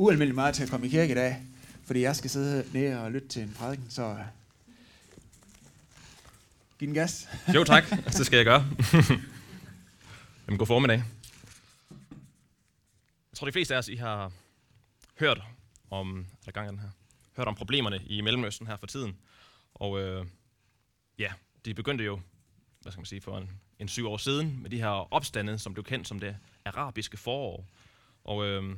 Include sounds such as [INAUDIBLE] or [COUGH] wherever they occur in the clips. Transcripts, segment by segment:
ualmindeligt meget til at komme i kirke i dag, fordi jeg skal sidde nede og lytte til en prædiken, så øh, giv den gas. Jo tak, [LAUGHS] det skal jeg gøre. [LAUGHS] Jamen, god formiddag. Jeg tror, de fleste af os, I har hørt om, eller gang den her, hørt om problemerne i Mellemøsten her for tiden. Og øh, ja, de begyndte jo, hvad skal man sige, for en, en syv år siden, med de her opstande, som blev kendt som det arabiske forår. Og øh,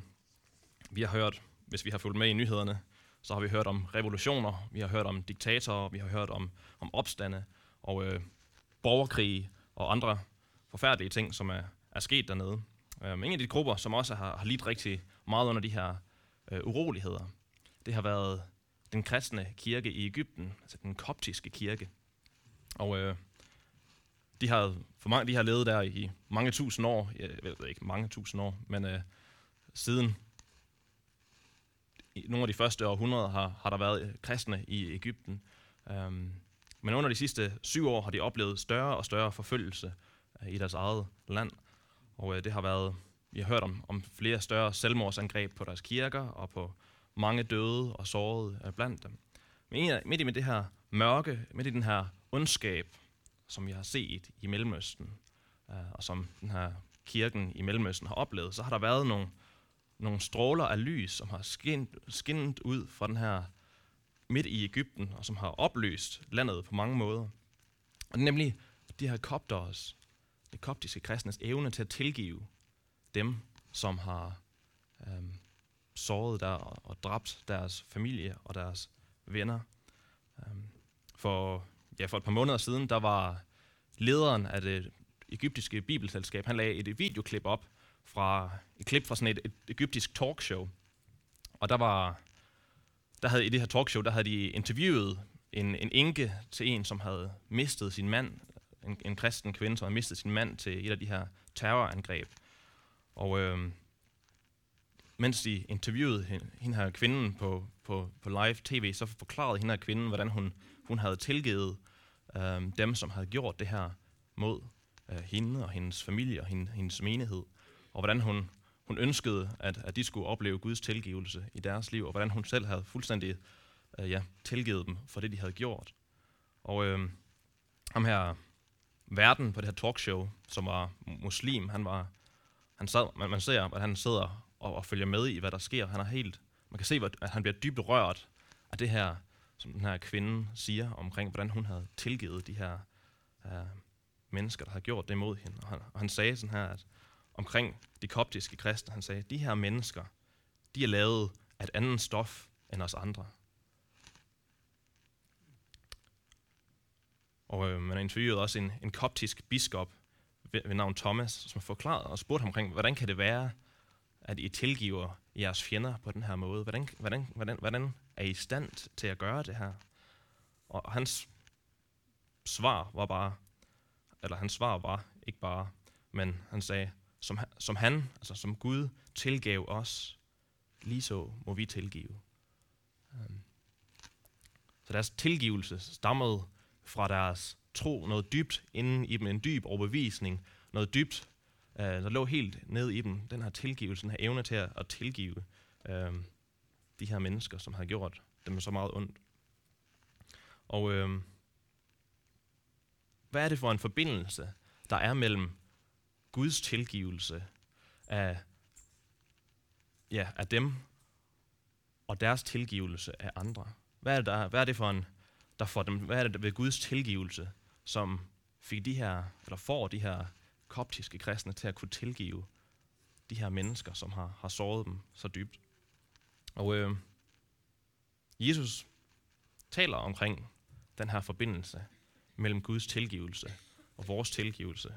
vi har hørt, hvis vi har fulgt med i nyhederne, så har vi hørt om revolutioner, vi har hørt om diktatorer, vi har hørt om, om opstande og øh, borgerkrige og andre forfærdelige ting, som er, er sket dernede. Øh, en af de grupper, som også har, har lidt rigtig meget under de her øh, uroligheder, det har været den kristne kirke i Ægypten, altså den koptiske kirke. Og øh, de har, for mange, de har levet der i mange tusind år, jeg ved ikke mange tusind år, men øh, siden i nogle af de første århundreder har, har der været kristne i Ægypten. Um, men under de sidste syv år har de oplevet større og større forfølgelse øh, i deres eget land. Og uh, det har været, vi har hørt om, om flere større selvmordsangreb på deres kirker og på mange døde og sårede uh, blandt dem. Men midt i med det her mørke, midt i den her ondskab, som vi har set i Mellemøsten, uh, og som den her kirken i Mellemøsten har oplevet, så har der været nogle, nogle stråler af lys, som har skinnet, skinnet ud fra den her midt i Ægypten, og som har opløst landet på mange måder. Og det er nemlig de her kopteres, det koptiske kristnes evne til at tilgive dem, som har øhm, såret der og, og dræbt deres familie og deres venner. Øhm, for, ja, for et par måneder siden, der var lederen af det egyptiske bibelselskab, han lagde et videoklip op fra et klip fra sådan et, et egyptisk talkshow. Og der var der havde i det her talkshow, der havde de interviewet en, en enke til en, som havde mistet sin mand, en, en kristen kvinde, som havde mistet sin mand til et af de her terrorangreb. Og øh, mens de interviewede hende, hende her kvinden på, på, på live tv, så forklarede hende her kvinden, hvordan hun, hun havde tilgivet øh, dem, som havde gjort det her mod øh, hende og hendes familie og hende, hendes menighed. Og hvordan hun hun ønskede, at, at de skulle opleve Guds tilgivelse i deres liv, og hvordan hun selv havde fuldstændig øh, ja, tilgivet dem for det, de havde gjort. Og øh, ham her, verden på det her talkshow, som var muslim, han var, han sad, man, man ser, at han sidder og, og følger med i, hvad der sker. Han er helt, man kan se, at han bliver dybt rørt af det her, som den her kvinde siger omkring, hvordan hun havde tilgivet de her øh, mennesker, der havde gjort det mod hende. Og han, og han sagde sådan her, at omkring de koptiske kristne. Han sagde, de her mennesker, de er lavet af et andet stof end os andre. Og øh, man har interviewet også en, en koptisk biskop ved, ved navn Thomas, som har forklaret og spurgt ham omkring, hvordan kan det være, at I tilgiver jeres fjender på den her måde? Hvordan, hvordan, hvordan, hvordan er I i stand til at gøre det her? Og hans svar var bare, eller hans svar var ikke bare, men han sagde, som, som han, altså som Gud, tilgav os, lige så må vi tilgive. Øhm. Så deres tilgivelse stammede fra deres tro, noget dybt inden i dem, en dyb overbevisning, noget dybt, uh, der lå helt ned i dem, den her tilgivelse, den her evne til at, tilgive uh, de her mennesker, som har gjort dem så meget ondt. Og øh, hvad er det for en forbindelse, der er mellem Guds tilgivelse af, ja, af dem, og deres tilgivelse af andre. Hvad er det, der, hvad er det for en, der får dem, hvad er det ved Guds tilgivelse, som fik de her, eller får de her koptiske kristne til at kunne tilgive de her mennesker, som har, har såret dem så dybt. Og øh, Jesus taler omkring den her forbindelse mellem Guds tilgivelse og vores tilgivelse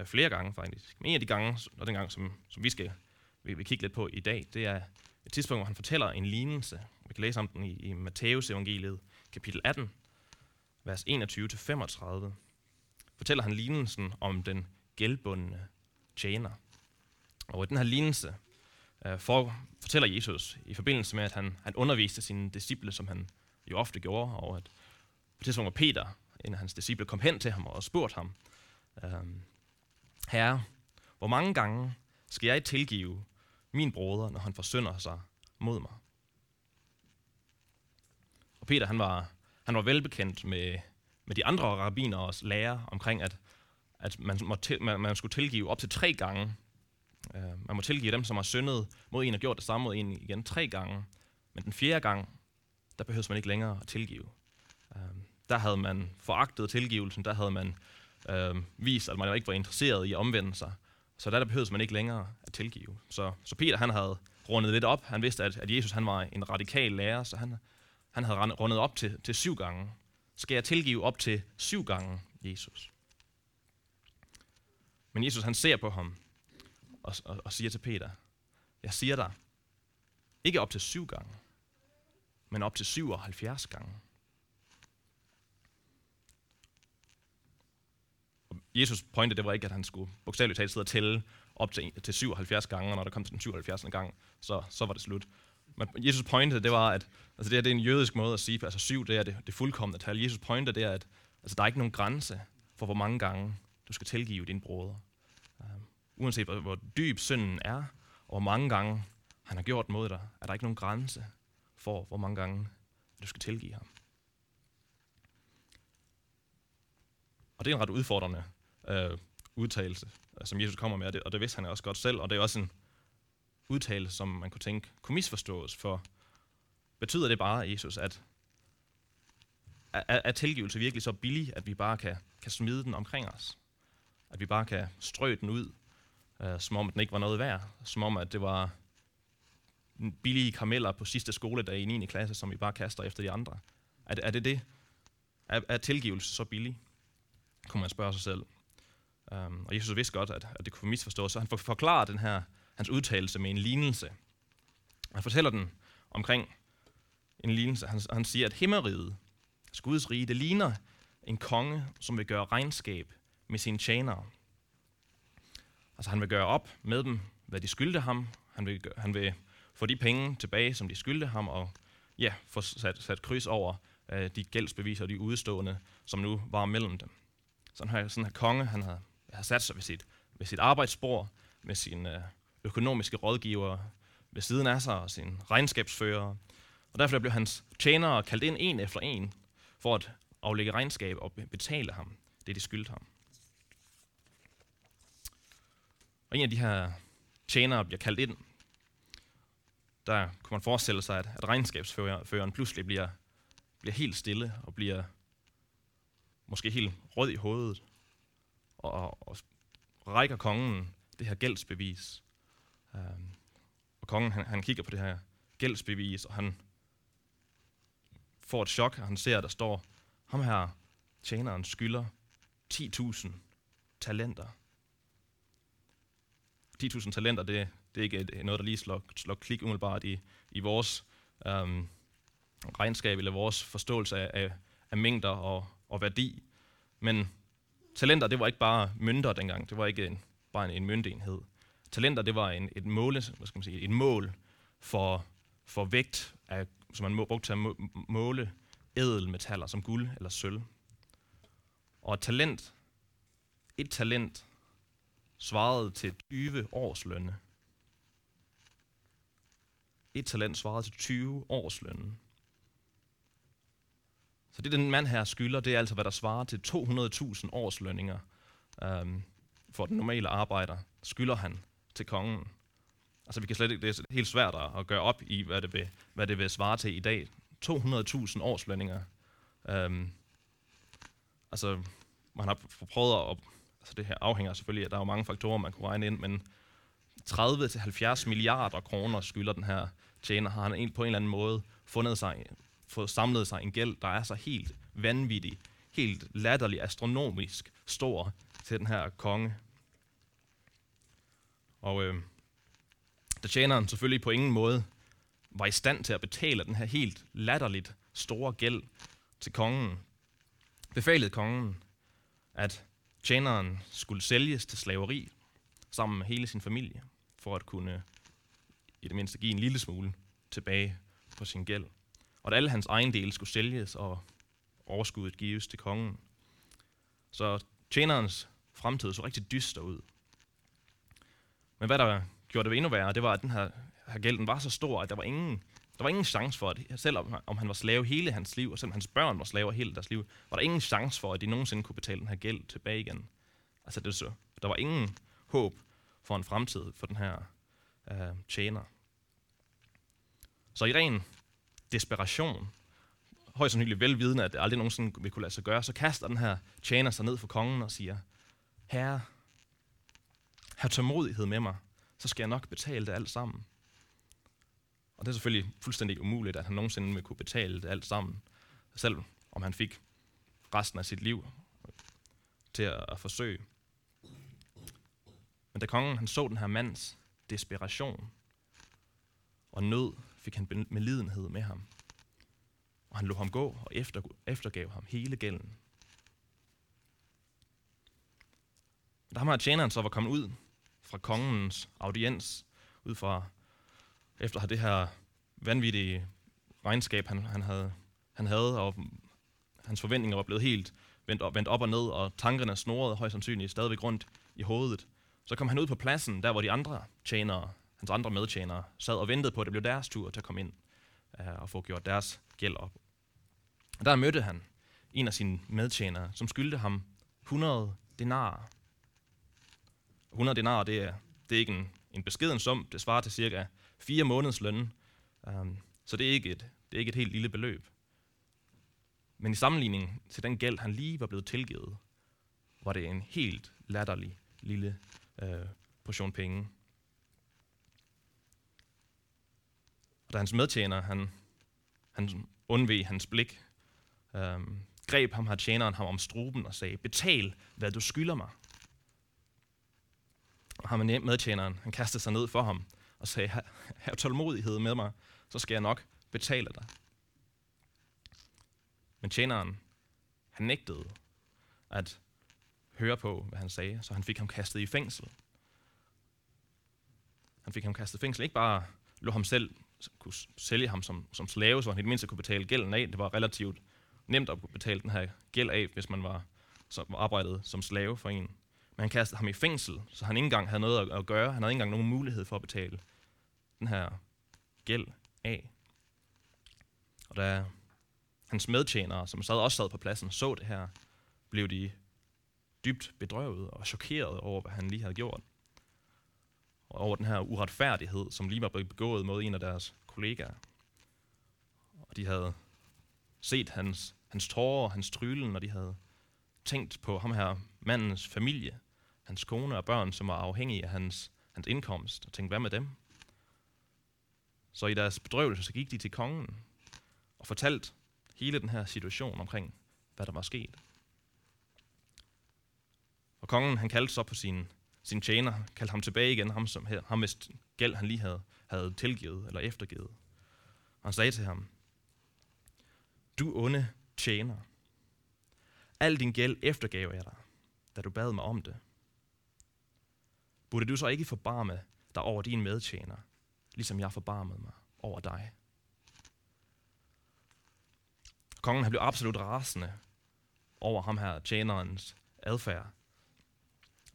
Øh, flere gange faktisk. Men en af de gange, og den gang, som, som vi skal vi vi kigge lidt på i dag, det er et tidspunkt, hvor han fortæller en lignelse. Vi kan læse om den i, i Matteus evangeliet, kapitel 18, vers 21-35. Fortæller han lignelsen om den gældbundne tjener. Og i den her lignelse øh, for, fortæller Jesus i forbindelse med, at han, han underviste sine disciple, som han jo ofte gjorde, og at på tidspunkt var Peter, en af hans disciple, kom hen til ham og spurgte ham, øh, Herre, hvor mange gange skal jeg tilgive min bror, når han forsynder sig mod mig. Og Peter, han var, han var velbekendt med, med de andre rabbineres lærer omkring, at, at man, må til, man, man skulle tilgive op til tre gange. Uh, man må tilgive dem, som har syndet mod en og gjort det samme mod en igen tre gange. Men den fjerde gang, der behøver man ikke længere at tilgive. Uh, der havde man foragtet tilgivelsen, der havde man øh, vist, at man ikke var interesseret i at omvende sig. Så der, der behøvede man ikke længere at tilgive. Så, så Peter han havde rundet lidt op. Han vidste, at, at Jesus han var en radikal lærer, så han, han havde rundet op til, til syv gange. Skal jeg tilgive op til syv gange Jesus? Men Jesus han ser på ham og, og, og siger til Peter, jeg siger dig, ikke op til syv gange, men op til 77 gange. Jesus pointe, det var ikke, at han skulle bogstaveligt talt sidde og tælle op til, til 77 gange, og når der kom til den 77. gang, så, så var det slut. Men Jesus pointe, det var, at altså det, her, det er en jødisk måde at sige, altså syv, det er det, det fuldkommende tal. Jesus pointe, det er, at altså, der er ikke nogen grænse for, hvor mange gange du skal tilgive din bror. Uh, uanset hvor, hvor dyb synden er, og hvor mange gange han har gjort mod dig, er der ikke nogen grænse for, hvor mange gange du skal tilgive ham. Og det er en ret udfordrende øh, udtalelse, øh, som Jesus kommer med, og det, og det vidste han også godt selv, og det er også en udtalelse, som man kunne tænke kunne misforstås, for betyder det bare, Jesus, at er, er tilgivelse virkelig så billig, at vi bare kan, kan smide den omkring os? At vi bare kan strø den ud, øh, som om den ikke var noget værd, som om at det var billige karameller på sidste skoledag i 9. klasse, som vi bare kaster efter de andre. Er, er det det? Er, er tilgivelse så billig? Kunne man spørge sig selv. Um, og Jesus vidste godt, at, at det kunne misforstås, så han forklarer den her, hans udtalelse med en lignelse. Han fortæller den omkring en lignelse. Han, han siger, at himmeriget, Guds rige, det ligner en konge, som vil gøre regnskab med sine tjenere. Altså han vil gøre op med dem, hvad de skyldte ham. Han vil, han vil få de penge tilbage, som de skyldte ham, og ja, få sat, sat kryds over uh, de gældsbeviser og de udstående, som nu var mellem dem. Sådan her, sådan her konge, han havde, har sat sig ved sit, ved sit arbejdsbord, med sine øh, økonomiske rådgiver ved siden af sig, og sin regnskabsfører. Og derfor blev hans tjenere kaldt ind en efter en, for at aflægge regnskab og betale ham det, de skyldte ham. Og en af de her tjenere bliver kaldt ind. Der kunne man forestille sig, at, at regnskabsføreren pludselig bliver, bliver helt stille og bliver måske helt rød i hovedet, og, og rækker kongen det her gældsbevis. Um, og kongen han, han kigger på det her gældsbevis, og han får et chok, og han ser, at der står, ham her tjeneren skylder 10.000 talenter. 10.000 talenter, det, det er ikke noget, der lige slår, slår klik umiddelbart i, i vores øhm, regnskab eller vores forståelse af, af, af mængder og, og værdi. Men talenter, det var ikke bare mønter dengang. Det var ikke en, bare en, en møntenhed. Talenter, det var en, et, måle, hvad skal man sige, et mål for, for vægt, af, som man brugte til at måle ædelmetaller som guld eller sølv. Og et talent, et talent svarede til 20 års lønne. Et talent svarede til 20 års lønne. Så det, den mand her skylder, det er altså, hvad der svarer til 200.000 årslønninger øhm, for den normale arbejder, skylder han til kongen. Altså, vi kan slet ikke, det er helt svært at gøre op i, hvad det vil, hvad det vil svare til i dag. 200.000 årslønninger. Øhm, altså, man har prøvet at, altså det her afhænger selvfølgelig, at der er jo mange faktorer, man kunne regne ind, men 30-70 milliarder kroner skylder den her tjener, har han på en eller anden måde fundet sig fået samlet sig en gæld, der er så helt vanvittig, helt latterlig, astronomisk stor til den her konge. Og øh, da tjeneren selvfølgelig på ingen måde var i stand til at betale den her helt latterligt store gæld til kongen, befalede kongen, at tjeneren skulle sælges til slaveri sammen med hele sin familie, for at kunne i det mindste give en lille smule tilbage på sin gæld og at alle hans ejendele skulle sælges og overskuddet gives til kongen. Så tjenerens fremtid så rigtig dyster ud. Men hvad der gjorde det endnu værre, det var, at den her her gælden var så stor, at der var ingen, der var ingen chance for, at selvom om han var slave hele hans liv, og selvom hans børn var slaver hele deres liv, var der ingen chance for, at de nogensinde kunne betale den her gæld tilbage igen. Altså det så, der var ingen håb for en fremtid for den her øh, tjener. Så i ren desperation, højst sandsynligt velvidende, at det aldrig nogensinde vil kunne lade sig gøre, så kaster den her tjener sig ned for kongen og siger, Herre, have tålmodighed med mig, så skal jeg nok betale det alt sammen. Og det er selvfølgelig fuldstændig umuligt, at han nogensinde vil kunne betale det alt sammen, selv om han fik resten af sit liv til at, at forsøge. Men da kongen han så den her mands desperation og nød, fik han medlidenhed med ham. Og han lå ham gå og efter, eftergav ham hele gælden. Da ham her tjeneren så var kommet ud fra kongens audiens, ud fra efter det her vanvittige regnskab, han, han, havde, han havde, og hans forventninger var blevet helt vendt op, vendt op og ned, og tankerne snorede højst sandsynligt stadigvæk rundt i hovedet. Så kom han ud på pladsen, der hvor de andre tjenere, hans andre medtjenere, sad og ventede på, at det blev deres tur til at komme ind uh, og få gjort deres gæld op. Og der mødte han en af sine medtjenere, som skyldte ham 100 denarer. 100 denarer, det er, det er ikke en, en beskeden sum, det svarer til cirka fire måneders løn. Um, så det er, ikke et, det er ikke et helt lille beløb. Men i sammenligning til den gæld, han lige var blevet tilgivet, var det en helt latterlig lille øh, portion penge. Og da hans medtjener, han, han undveg hans blik, øhm, greb ham her tjeneren ham om struben og sagde, betal, hvad du skylder mig. Og ham medtjeneren, han kastede sig ned for ham og sagde, have tålmodighed med mig, så skal jeg nok betale dig. Men tjeneren, han nægtede at høre på, hvad han sagde, så han fik ham kastet i fængsel. Han fik ham kastet i fængsel. Ikke bare lå ham selv kunne sælge ham som, som slave, så han i det mindste kunne betale gælden af. Det var relativt nemt at kunne betale den her gæld af, hvis man var som arbejdede som slave for en. Men han kastede ham i fængsel, så han ikke engang havde noget at gøre. Han havde ikke engang nogen mulighed for at betale den her gæld af. Og da hans medtjenere, som sad, også sad på pladsen, så det her, blev de dybt bedrøvet og chokeret over, hvad han lige havde gjort. Og over den her uretfærdighed, som lige var begået mod en af deres kollegaer. Og de havde set hans, hans tårer og hans trylen, når de havde tænkt på ham her mandens familie, hans kone og børn, som var afhængige af hans, hans indkomst, og tænkt, hvad med dem? Så i deres bedrøvelse, så gik de til kongen og fortalte hele den her situation omkring, hvad der var sket. Og kongen, han kaldte så på sin, sin tjener, kaldte ham tilbage igen, ham, som, ham med gæld, han lige havde, havde tilgivet eller eftergivet. Og han sagde til ham, du onde tjener, al din gæld eftergav jeg dig, da du bad mig om det. Burde du så ikke forbarme dig over din medtjener, ligesom jeg forbarmede mig over dig? Kongen han blev absolut rasende over ham her, tjenerens adfærd.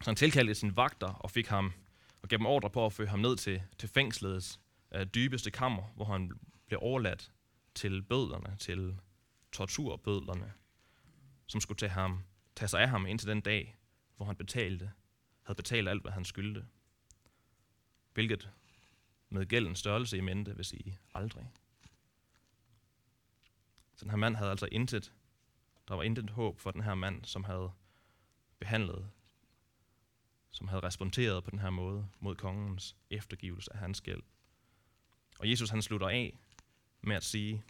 Så han tilkaldte sin vagter og fik ham og gav dem ordre på at føre ham ned til, til fængslets øh, dybeste kammer, hvor han blev overladt til bødlerne, til torturbødlerne, som skulle tage, ham, tage sig af ham indtil den dag, hvor han betalte, havde betalt alt, hvad han skyldte. Hvilket med gældens størrelse i mente vil sige aldrig. Så den her mand havde altså intet, der var intet håb for den her mand, som havde behandlet, som havde responderet på den her måde mod kongens eftergivelse af hans gæld. Og Jesus han slutter af med at sige,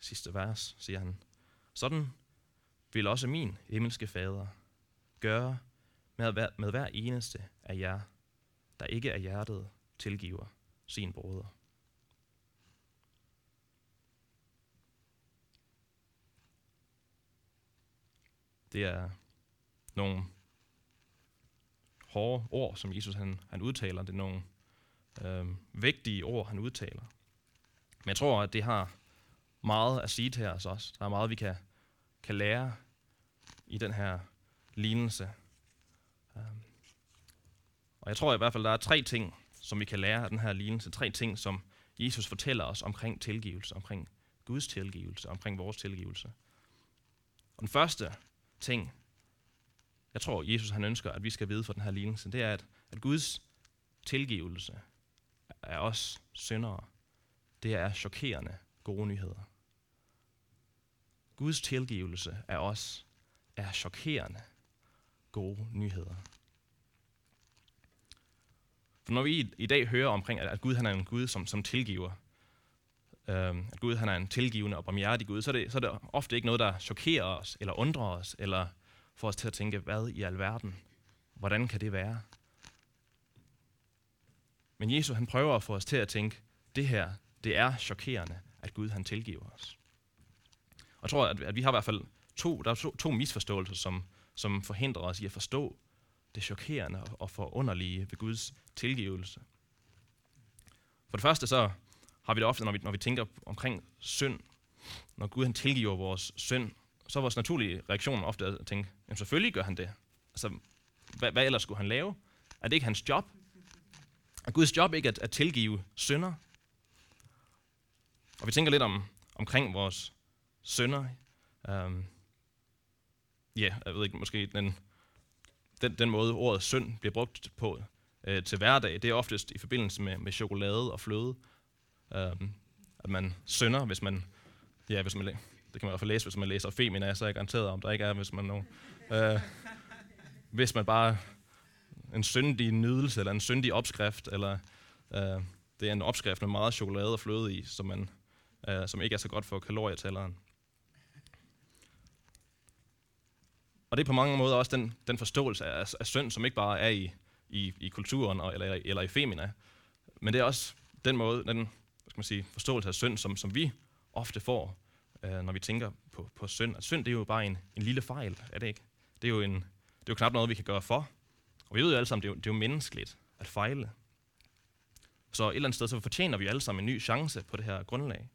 sidste vers, siger han, sådan vil også min himmelske fader gøre med, hver, med hver eneste af jer, der ikke er hjertet tilgiver sin broder. Det er nogle hårde ord, som Jesus han, han udtaler. Det er nogle øh, vigtige ord, han udtaler. Men jeg tror, at det har meget at sige til os også. Der er meget, vi kan, kan lære i den her lignelse. Øhm, og jeg tror i hvert fald, der er tre ting som vi kan lære af den her lignelse. Tre ting, som Jesus fortæller os omkring tilgivelse, omkring Guds tilgivelse, omkring vores tilgivelse. Og den første ting, jeg tror, Jesus han ønsker, at vi skal vide for den her lignelse, det er, at, at Guds tilgivelse af os syndere, det er chokerende gode nyheder. Guds tilgivelse af os er chokerende gode nyheder. For når vi i dag hører omkring, at Gud han er en Gud, som, som tilgiver, øh, at Gud han er en tilgivende og barmhjertig Gud, så er, det, så er det ofte ikke noget, der chokerer os, eller undrer os, eller får os til at tænke, hvad i alverden? Hvordan kan det være? Men Jesus han prøver at få os til at tænke, det her, det er chokerende, at Gud han tilgiver os. Og jeg tror, at, at vi har i hvert fald to, der er to, to misforståelser, som, som forhindrer os i at forstå det chokerende og forunderlige ved Guds tilgivelse. For det første så har vi det ofte, når vi, når vi tænker omkring synd, når Gud han tilgiver vores synd, så er vores naturlige reaktion ofte at tænke, jamen selvfølgelig gør han det. Altså, hvad, hvad ellers skulle han lave? Er det ikke hans job? Er Guds job ikke at, at tilgive synder? Og vi tænker lidt om, omkring vores synder. Um, ja, yeah, jeg ved ikke, måske den, den, den måde ordet synd bliver brugt på uh, til hverdag, det er oftest i forbindelse med, med chokolade og fløde. Um, at man synder, hvis man, ja, hvis man, det kan man i hvert fald læse, hvis man læser Femina, så er jeg garanteret om, der ikke er, hvis man nogen. Øh, hvis man bare en syndig nydelse, eller en syndig opskrift, eller øh, det er en opskrift med meget chokolade og fløde i, som, man, øh, som ikke er så godt for kalorietælleren. Og det er på mange måder også den, den forståelse af, af synd, som ikke bare er i, i, i kulturen og, eller, eller i femina, men det er også den måde, den hvad skal man sige, forståelse af synd, som, som vi ofte får, øh, når vi tænker på, på synd. At synd det er jo bare en, en lille fejl, er det ikke? Det er, jo en, det er jo knap noget, vi kan gøre for. Og vi ved jo alle sammen, det er jo, det er jo menneskeligt at fejle. Så et eller andet sted, så fortjener vi alle sammen en ny chance på det her grundlag.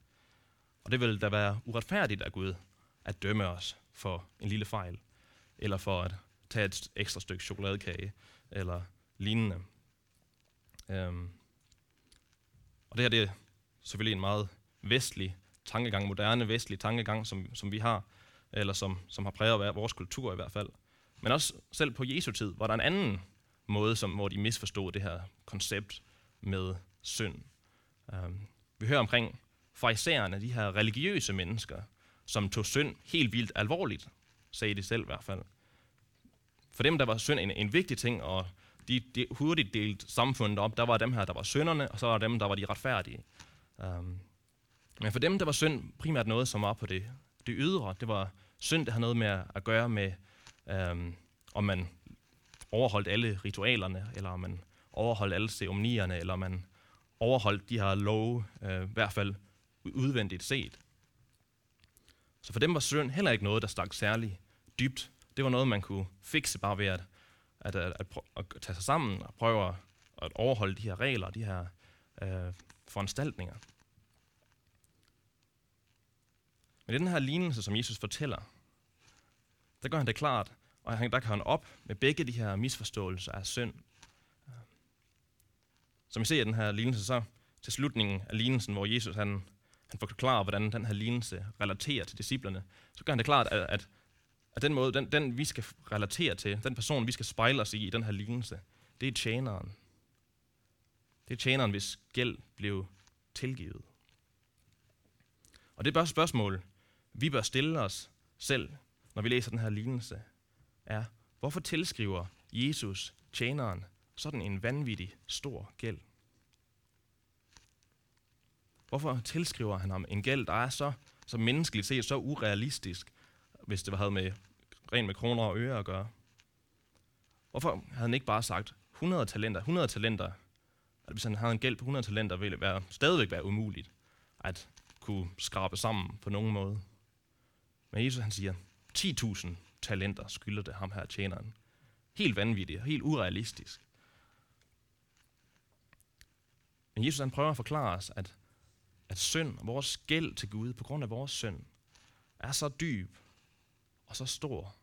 Og det vil da være uretfærdigt af Gud at dømme os for en lille fejl eller for at tage et ekstra stykke chokoladekage, eller lignende. Øhm. og det her det er selvfølgelig en meget vestlig tankegang, moderne vestlig tankegang, som, som vi har, eller som, som har præget vores kultur i hvert fald. Men også selv på Jesu tid var der en anden måde, som, hvor de misforstod det her koncept med synd. Um, vi hører omkring farisæerne, de her religiøse mennesker, som tog synd helt vildt alvorligt, sagde de selv i hvert fald. For dem, der var synd en, en vigtig ting, og de, de hurtigt delt samfundet op, der var dem her, der var synderne, og så var dem, der var de retfærdige. Um, men for dem, der var synd primært noget, som var på det, det ydre. Det var synd, der havde noget med at gøre med, øhm, om man overholdt alle ritualerne, eller om man overholdt alle ceremonierne, eller om man overholdt de her love, øh, i hvert fald udvendigt set. Så for dem var synd heller ikke noget, der stak særlig dybt. Det var noget, man kunne fikse bare ved at, at, at, at, at tage sig sammen og prøve at, at overholde de her regler, de her øh, foranstaltninger. Men i den her lignelse, som Jesus fortæller, der gør han det klart, og der kan han op med begge de her misforståelser af synd. Som vi ser i den her lignelse, så til slutningen af lignelsen, hvor Jesus han han forklarer, hvordan den her lignelse relaterer til disciplerne, så gør han det klart, at, at, at den måde, den, den vi skal relatere til, den person, vi skal spejle os i i den her lignelse, det er tjeneren. Det er tjeneren, hvis gæld blev tilgivet. Og det bør spørgsmål, vi bør stille os selv, når vi læser den her lignelse, er, hvorfor tilskriver Jesus tjeneren sådan en vanvittig stor gæld? Hvorfor tilskriver han ham en gæld, der er så, så menneskeligt set så urealistisk, hvis det havde med rent med kroner og øre at gøre? Hvorfor havde han ikke bare sagt 100 talenter? 100 talenter, at hvis han havde en gæld på 100 talenter, ville det være, stadigvæk være umuligt at kunne skrabe sammen på nogen måde. Men Jesus han siger, 10.000 talenter skylder det ham her tjeneren. Helt vanvittigt, helt urealistisk. Men Jesus han prøver at forklare os, at at synd, vores gæld til Gud på grund af vores synd, er så dyb og så stor,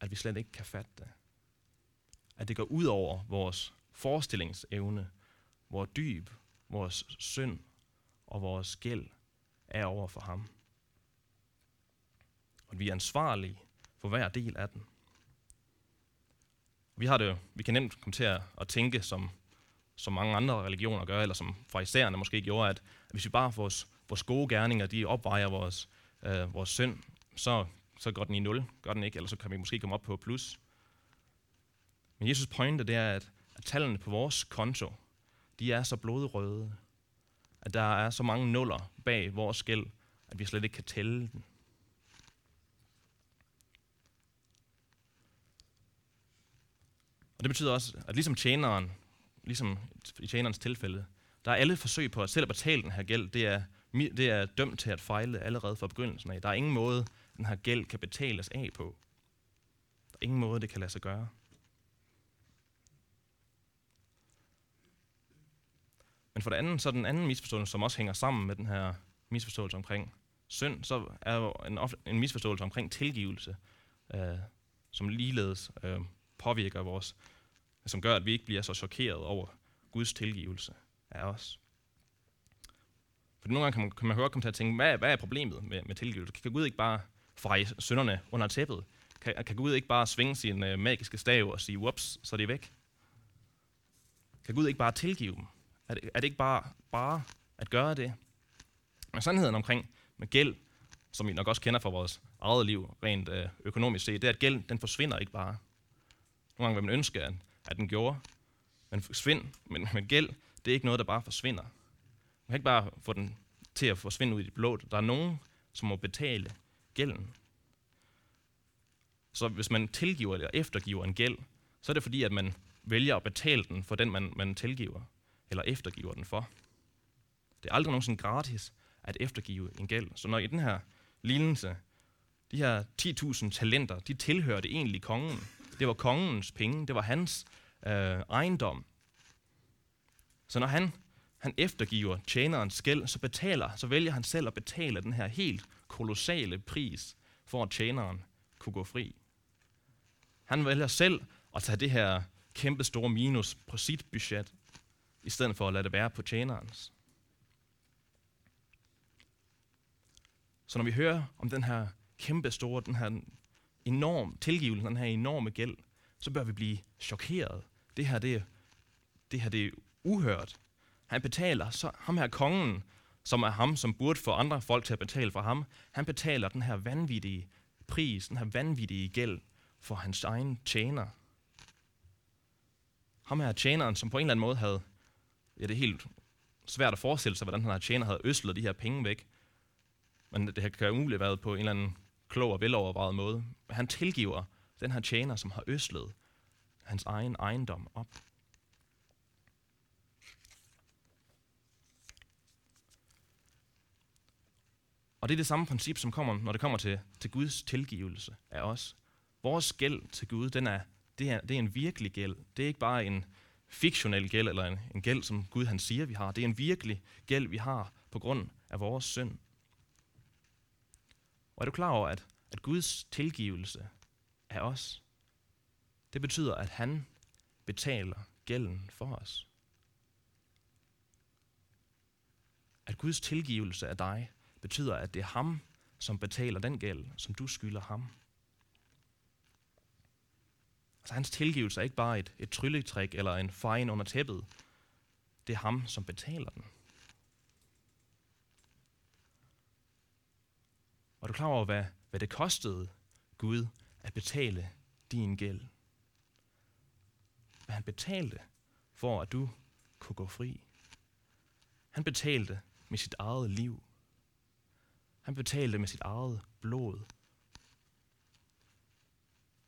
at vi slet ikke kan fatte det. At det går ud over vores forestillingsevne hvor dyb vores synd og vores gæld er over for ham. Og vi er ansvarlige for hver del af den. Vi, har det, vi kan nemt komme til at, at tænke, som, som mange andre religioner gør, eller som fraisererne måske gjorde, at, at hvis vi bare får vores, vores gode gerninger, de opvejer vores, øh, vores synd, så, så går den i nul, gør den ikke, eller så kan vi måske komme op på plus. Men Jesus pointe, det er, at, at tallene på vores konto, de er så blodrøde, at der er så mange nuller bag vores gæld, at vi slet ikke kan tælle den. Og det betyder også, at ligesom tjeneren, ligesom i tjenerens tilfælde, der er alle forsøg på at selv at betale den her gæld, det er, det er dømt til at fejle allerede fra begyndelsen af. Der er ingen måde, den her gæld kan betales af på. Der er ingen måde, det kan lade sig gøre. Men for det andet, så er den anden misforståelse, som også hænger sammen med den her misforståelse omkring synd, så er jo en, en misforståelse omkring tilgivelse, øh, som ligeledes øh, påvirker vores, som gør, at vi ikke bliver så chokeret over Guds tilgivelse af os. For nogle gange kan man, kan man godt komme til at tænke, hvad, hvad er problemet med, med tilgivelse? Kan Gud ikke bare feje synderne under tæppet? Kan, kan Gud ikke bare svinge sin øh, magiske stav og sige, whoops, så er det væk? Kan Gud ikke bare tilgive dem? Er det, er det ikke bare, bare at gøre det? Men sandheden omkring med gæld, som vi nok også kender fra vores eget liv, rent øh, økonomisk set, det er, at gæld, den forsvinder ikke bare. Nogle gange vil man ønske, at, at den gjorde. Men, forsvind, men, men gæld, det er ikke noget, der bare forsvinder. Man kan ikke bare få den til at forsvinde ud i det blå. Der er nogen, som må betale gælden. Så hvis man tilgiver eller eftergiver en gæld, så er det fordi, at man vælger at betale den for den, man, man tilgiver eller eftergiver den for. Det er aldrig nogensinde gratis at eftergive en gæld. Så når i den her lignelse, de her 10.000 talenter, de tilhørte egentlig kongen. Det var kongens penge, det var hans øh, ejendom. Så når han, han eftergiver tjenerens gæld, så betaler, så vælger han selv at betale den her helt kolossale pris, for at tjeneren kunne gå fri. Han vælger selv at tage det her kæmpe store minus på sit budget, i stedet for at lade det være på tjenerens. Så når vi hører om den her kæmpe store, den her enorm tilgivelse, den her enorme gæld, så bør vi blive chokeret. Det her, det er, det her, det er uhørt. Han betaler, så ham her kongen, som er ham, som burde få andre folk til at betale for ham, han betaler den her vanvittige pris, den her vanvittige gæld for hans egen tjener. Ham her tjeneren, som på en eller anden måde havde, ja det er helt svært at forestille sig, hvordan han her tjener havde øslet de her penge væk. Men det her kan umuligt have været på en eller anden klog og velovervejet måde. Han tilgiver den her tjener, som har øslet hans egen ejendom op. Og det er det samme princip, som kommer, når det kommer til, til Guds tilgivelse af os. Vores gæld til Gud, den er, det, er, det er en virkelig gæld. Det er ikke bare en fiktionel gæld, eller en, en gæld, som Gud han siger, vi har. Det er en virkelig gæld, vi har på grund af vores synd. Og er du klar over, at, at Guds tilgivelse af os, det betyder, at han betaler gælden for os. At Guds tilgivelse af dig betyder, at det er ham, som betaler den gæld, som du skylder ham. Altså hans tilgivelse er ikke bare et, et trylletrik eller en fejn under tæppet. Det er ham, som betaler den. Og du klar over, hvad, hvad det kostede Gud at betale din gæld? Hvad han betalte for, at du kunne gå fri. Han betalte med sit eget liv. Han betalte med sit eget blod.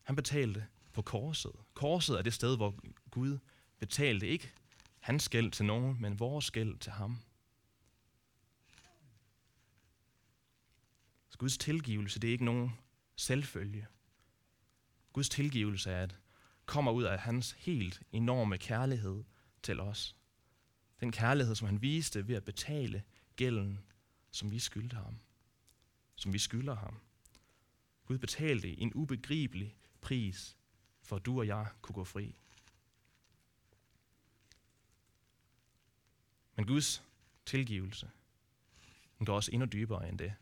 Han betalte på korset. Korset er det sted, hvor Gud betalte ikke hans gæld til nogen, men vores gæld til ham. Så Guds tilgivelse, det er ikke nogen selvfølge. Guds tilgivelse er, at kommer ud af hans helt enorme kærlighed til os. Den kærlighed, som han viste ved at betale gælden, som vi skyldte ham. Som vi skylder ham. Gud betalte en ubegribelig pris, for at du og jeg kunne gå fri. Men Guds tilgivelse, den går også endnu dybere end det.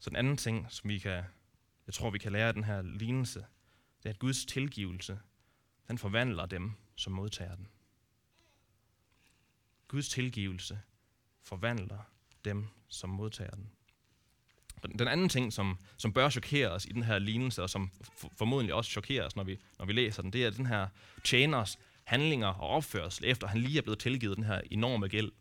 Så den anden ting, som vi kan, jeg tror, vi kan lære af den her lignelse, det er, at Guds tilgivelse, den forvandler dem, som modtager den. Guds tilgivelse forvandler dem, som modtager den. Den anden ting, som, som bør chokere os i den her lignelse, og som formodentlig også chokerer os, når vi, når vi læser den, det er den her tjeners handlinger og opførsel, efter han lige er blevet tilgivet den her enorme gæld.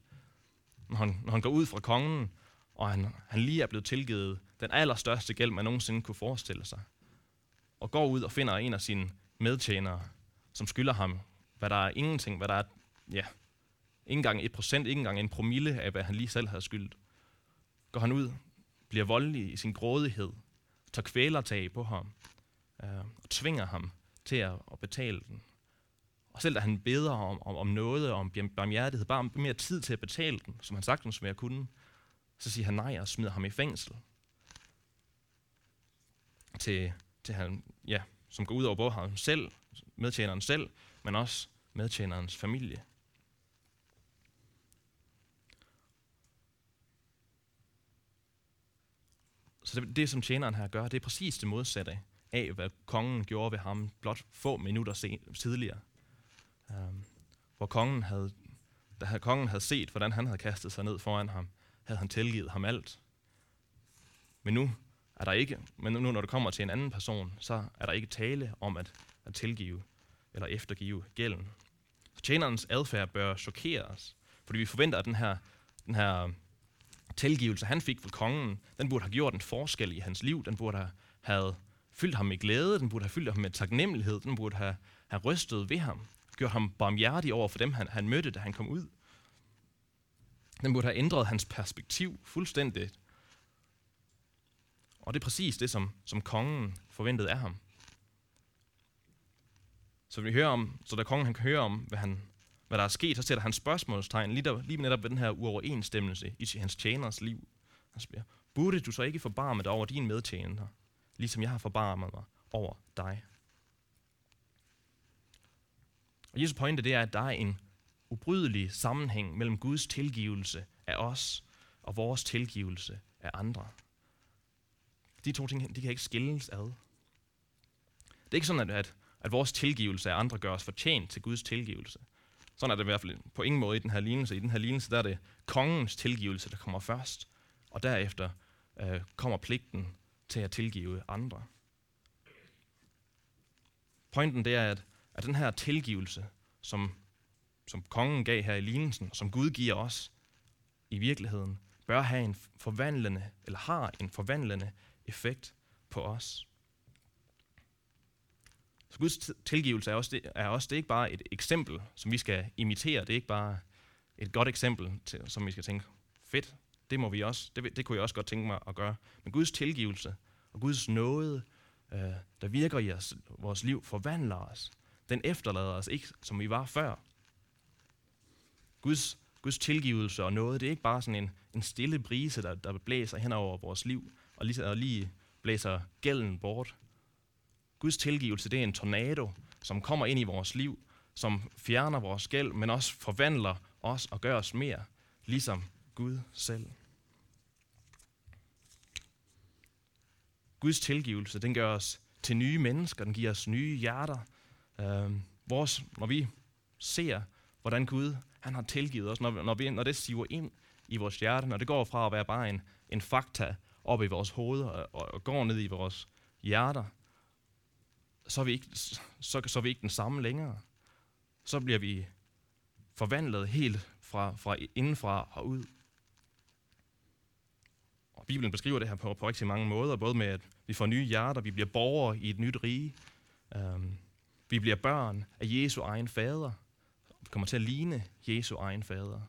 Når han, når han går ud fra kongen, og han, han lige er blevet tilgivet den allerstørste gæld, man nogensinde kunne forestille sig, og går ud og finder en af sine medtjenere, som skylder ham, hvad der er ingenting, hvad der er, ja, ikke engang et procent, ikke engang en promille af, hvad han lige selv havde skyldt. Går han ud, bliver voldelig i sin grådighed, tager kvælertag på ham, øh, og tvinger ham til at, at betale den. Og selv da han beder om, om, om noget, om barmhjertighed, bare om mere tid til at betale den, som han sagtens ville kunne, så siger han nej og smider ham i fængsel. Til, til han, ja, som går ud over både ham selv, medtjeneren selv, men også medtjenerens familie. Så det, det, som tjeneren her gør, det er præcis det modsatte af, hvad kongen gjorde ved ham blot få minutter sen, tidligere. Um, hvor kongen havde, da kongen havde set, hvordan han havde kastet sig ned foran ham, havde han tilgivet ham alt. Men nu er der ikke, men nu når det kommer til en anden person, så er der ikke tale om at, at tilgive eller eftergive gælden. Så tjenerens adfærd bør chokere os, fordi vi forventer, at den her, den her tilgivelse, han fik fra kongen, den burde have gjort en forskel i hans liv. Den burde have, have fyldt ham med glæde, den burde have fyldt ham med taknemmelighed, den burde have, have rystet ved ham, gjort ham barmhjertig over for dem, han, han mødte, da han kom ud. Den burde have ændret hans perspektiv fuldstændigt. Og det er præcis det, som, som kongen forventede af ham. Så vi hører om, så da kongen han kan høre om, hvad, han, hvad der er sket, så sætter han spørgsmålstegn lige, der, lige netop ved den her uoverensstemmelse i hans tjeners liv. Han spørger, burde du så ikke forbarme dig over din medtjener, ligesom jeg har forbarmet mig over dig? Og Jesu pointe det er, at der er en ubrydelig sammenhæng mellem Guds tilgivelse af os og vores tilgivelse af andre. De to ting de kan ikke skilles ad. Det er ikke sådan, at, at vores tilgivelse af andre gør os fortjent til Guds tilgivelse. Sådan er det i hvert fald på ingen måde i den her lignelse. I den her lignelse der er det kongens tilgivelse, der kommer først, og derefter øh, kommer pligten til at tilgive andre. Pointen det er, at, at den her tilgivelse, som, som kongen gav her i lignelsen, som Gud giver os i virkeligheden, bør have en forvandlende, eller har en forvandlende effekt på os. Så Guds tilgivelse er også, det, er også det er ikke bare et eksempel, som vi skal imitere. Det er ikke bare et godt eksempel, til, som vi skal tænke, fedt, det må vi også, det, det kunne jeg også godt tænke mig at gøre. Men Guds tilgivelse og Guds nåde, øh, der virker i os, vores liv, forvandler os. Den efterlader os ikke, som vi var før. Guds, Guds tilgivelse og noget, det er ikke bare sådan en, en stille brise, der, der blæser hen over vores liv, og lige, og lige blæser gælden bort. Guds tilgivelse, det er en tornado, som kommer ind i vores liv, som fjerner vores gæld, men også forvandler os og gør os mere, ligesom Gud selv. Guds tilgivelse, den gør os til nye mennesker, den giver os nye hjerter. Øh, vores, når vi ser, hvordan Gud han har tilgivet os, når, når, vi, når det siver ind i vores hjerte, når det går fra at være bare en, en fakta op i vores hoveder og, og går ned i vores hjerter, så er, vi ikke, så, så er vi ikke den samme længere. Så bliver vi forvandlet helt fra, fra indenfra og ud. Og Bibelen beskriver det her på, på rigtig mange måder, både med, at vi får nye hjerter, vi bliver borgere i et nyt rige, um, vi bliver børn af Jesu egen fader, vi kommer til at ligne Jesu egen fader,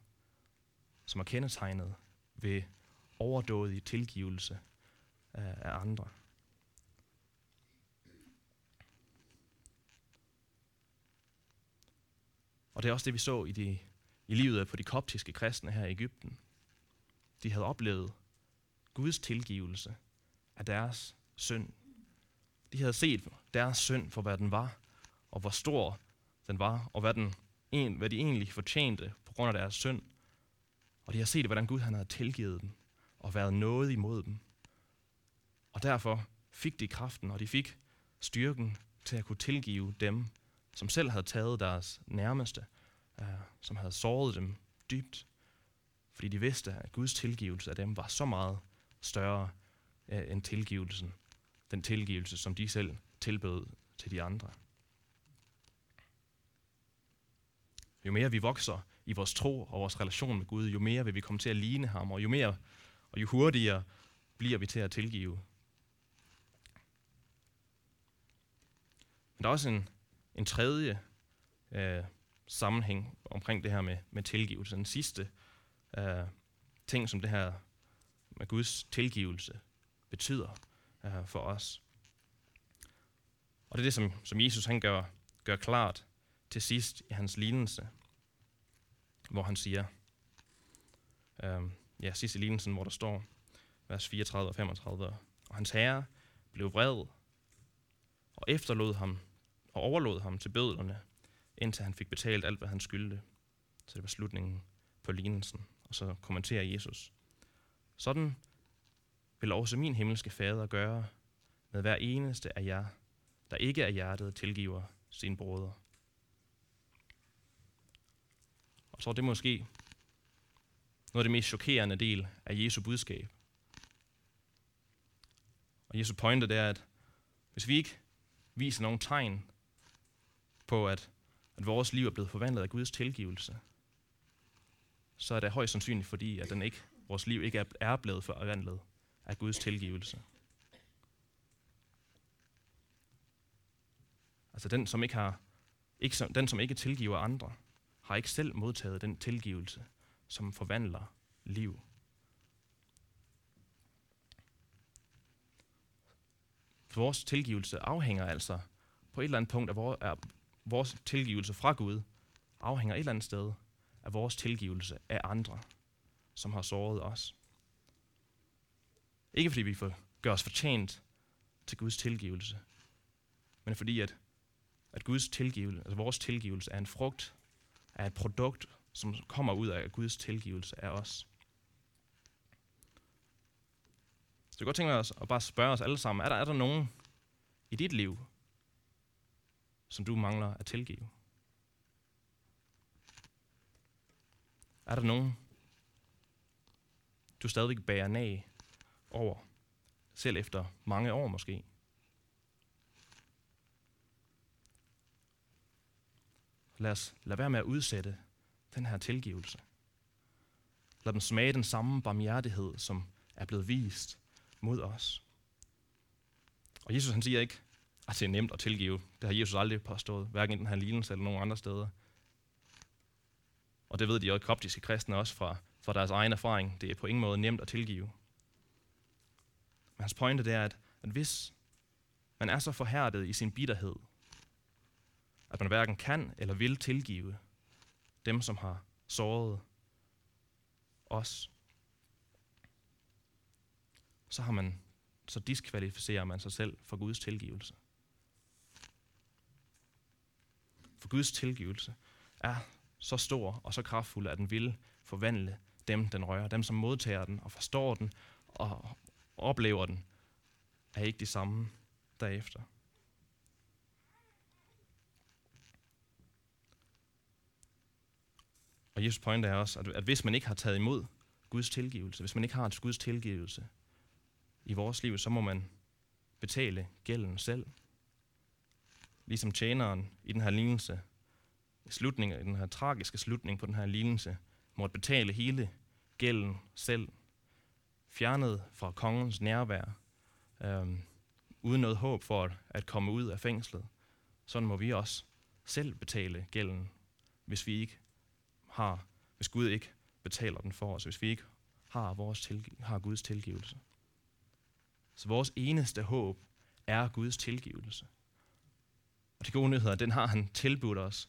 som er kendetegnet ved overdådig tilgivelse øh, af andre. Og det er også det, vi så i, de, i livet på de koptiske kristne her i Ægypten. De havde oplevet Guds tilgivelse af deres synd. De havde set deres synd for, hvad den var, og hvor stor den var, og hvad, den, hvad de egentlig fortjente på grund af deres synd. Og de har set, hvordan Gud han havde tilgivet dem og været noget imod dem. Og derfor fik de kraften, og de fik styrken til at kunne tilgive dem, som selv havde taget deres nærmeste, øh, som havde såret dem dybt, fordi de vidste, at Guds tilgivelse af dem var så meget større øh, end tilgivelsen, den tilgivelse, som de selv tilbød til de andre. Jo mere vi vokser i vores tro og vores relation med Gud, jo mere vil vi komme til at ligne ham, og jo mere og jo hurtigere bliver vi til at tilgive. Men der er også en, en tredje øh, sammenhæng omkring det her med, med tilgivelse. Den sidste øh, ting, som det her med Guds tilgivelse betyder øh, for os. Og det er det, som, som Jesus han gør, gør klart til sidst i hans lignelse, hvor han siger, øh, ja, sidst i lignelsen, hvor der står, vers 34 og 35, og hans herre blev vred og efterlod ham og overlod ham til bødlerne, indtil han fik betalt alt, hvad han skyldte. Så det var slutningen på lignelsen. Og så kommenterer Jesus. Sådan vil også min himmelske fader gøre med hver eneste af jer, der ikke er hjertet tilgiver sin brødre. Og så er det måske noget af det mest chokerende del af Jesu budskab. Og Jesu pointe det er, at hvis vi ikke viser nogen tegn på, at, at vores liv er blevet forvandlet af Guds tilgivelse, så er det højst sandsynligt, fordi at den ikke, vores liv ikke er blevet forvandlet af Guds tilgivelse. Altså den, som ikke har, ikke, den, som ikke tilgiver andre, har ikke selv modtaget den tilgivelse, som forvandler liv. Vores tilgivelse afhænger altså på et eller andet punkt af vores tilgivelse fra Gud, afhænger et eller andet sted af vores tilgivelse af andre, som har såret os. Ikke fordi vi får gør os fortjent til Guds tilgivelse, men fordi at, at Guds tilgivelse, altså vores tilgivelse er en frugt, er et produkt, som kommer ud af Guds tilgivelse af os. Så jeg godt tænke os at bare spørge os alle sammen, er der, er der nogen i dit liv, som du mangler at tilgive? Er der nogen, du stadigvæk bærer nag over, selv efter mange år måske? Lad os lade være med at udsætte den her tilgivelse. Lad dem smage den samme barmhjertighed, som er blevet vist mod os. Og Jesus han siger ikke, at det er nemt at tilgive. Det har Jesus aldrig påstået, hverken i den her lignelse eller nogen andre steder. Og det ved de også koptiske kristne også fra, fra deres egen erfaring. Det er på ingen måde nemt at tilgive. Men hans pointe det er, at, at hvis man er så forhærdet i sin bitterhed, at man hverken kan eller vil tilgive dem, som har såret os, så har man så diskvalificerer man sig selv for Guds tilgivelse. For Guds tilgivelse er så stor og så kraftfuld, at den vil forvandle dem, den rører. Dem, som modtager den og forstår den og oplever den, er ikke de samme derefter. Og Jesus pointe er også, at, at hvis man ikke har taget imod Guds tilgivelse, hvis man ikke har et Guds tilgivelse i vores liv, så må man betale gælden selv. Ligesom tjeneren i den her lignelse, i slutningen, i den her tragiske slutning på den her lignelse, måtte betale hele gælden selv, fjernet fra kongens nærvær, øhm, uden noget håb for at, at komme ud af fængslet. Sådan må vi også selv betale gælden, hvis vi ikke har, hvis Gud ikke betaler den for os, hvis vi ikke har, vores tilgi- har Guds tilgivelse. Så vores eneste håb er Guds tilgivelse. Og de gode nyheder, den har han tilbudt os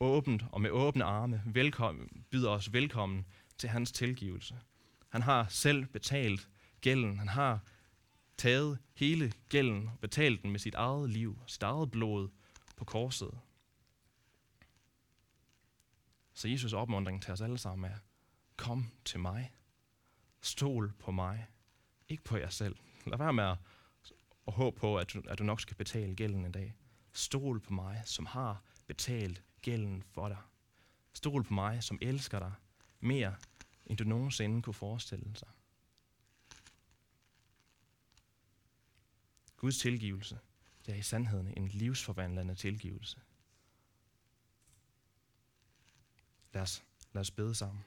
åbent og med åbne arme, velkommen, byder os velkommen til hans tilgivelse. Han har selv betalt gælden. Han har taget hele gælden og betalt den med sit eget liv, sit eget blod på korset. Så Jesus opmuntring til os alle sammen er, kom til mig. Stol på mig. Ikke på jer selv. Lad være med at, at håbe på, at du, at du nok skal betale gælden en dag. Stol på mig, som har betalt gælden for dig. Stol på mig, som elsker dig mere, end du nogensinde kunne forestille sig. Guds tilgivelse, det er i sandheden en livsforvandlende tilgivelse. Lad os, lad os bede sammen.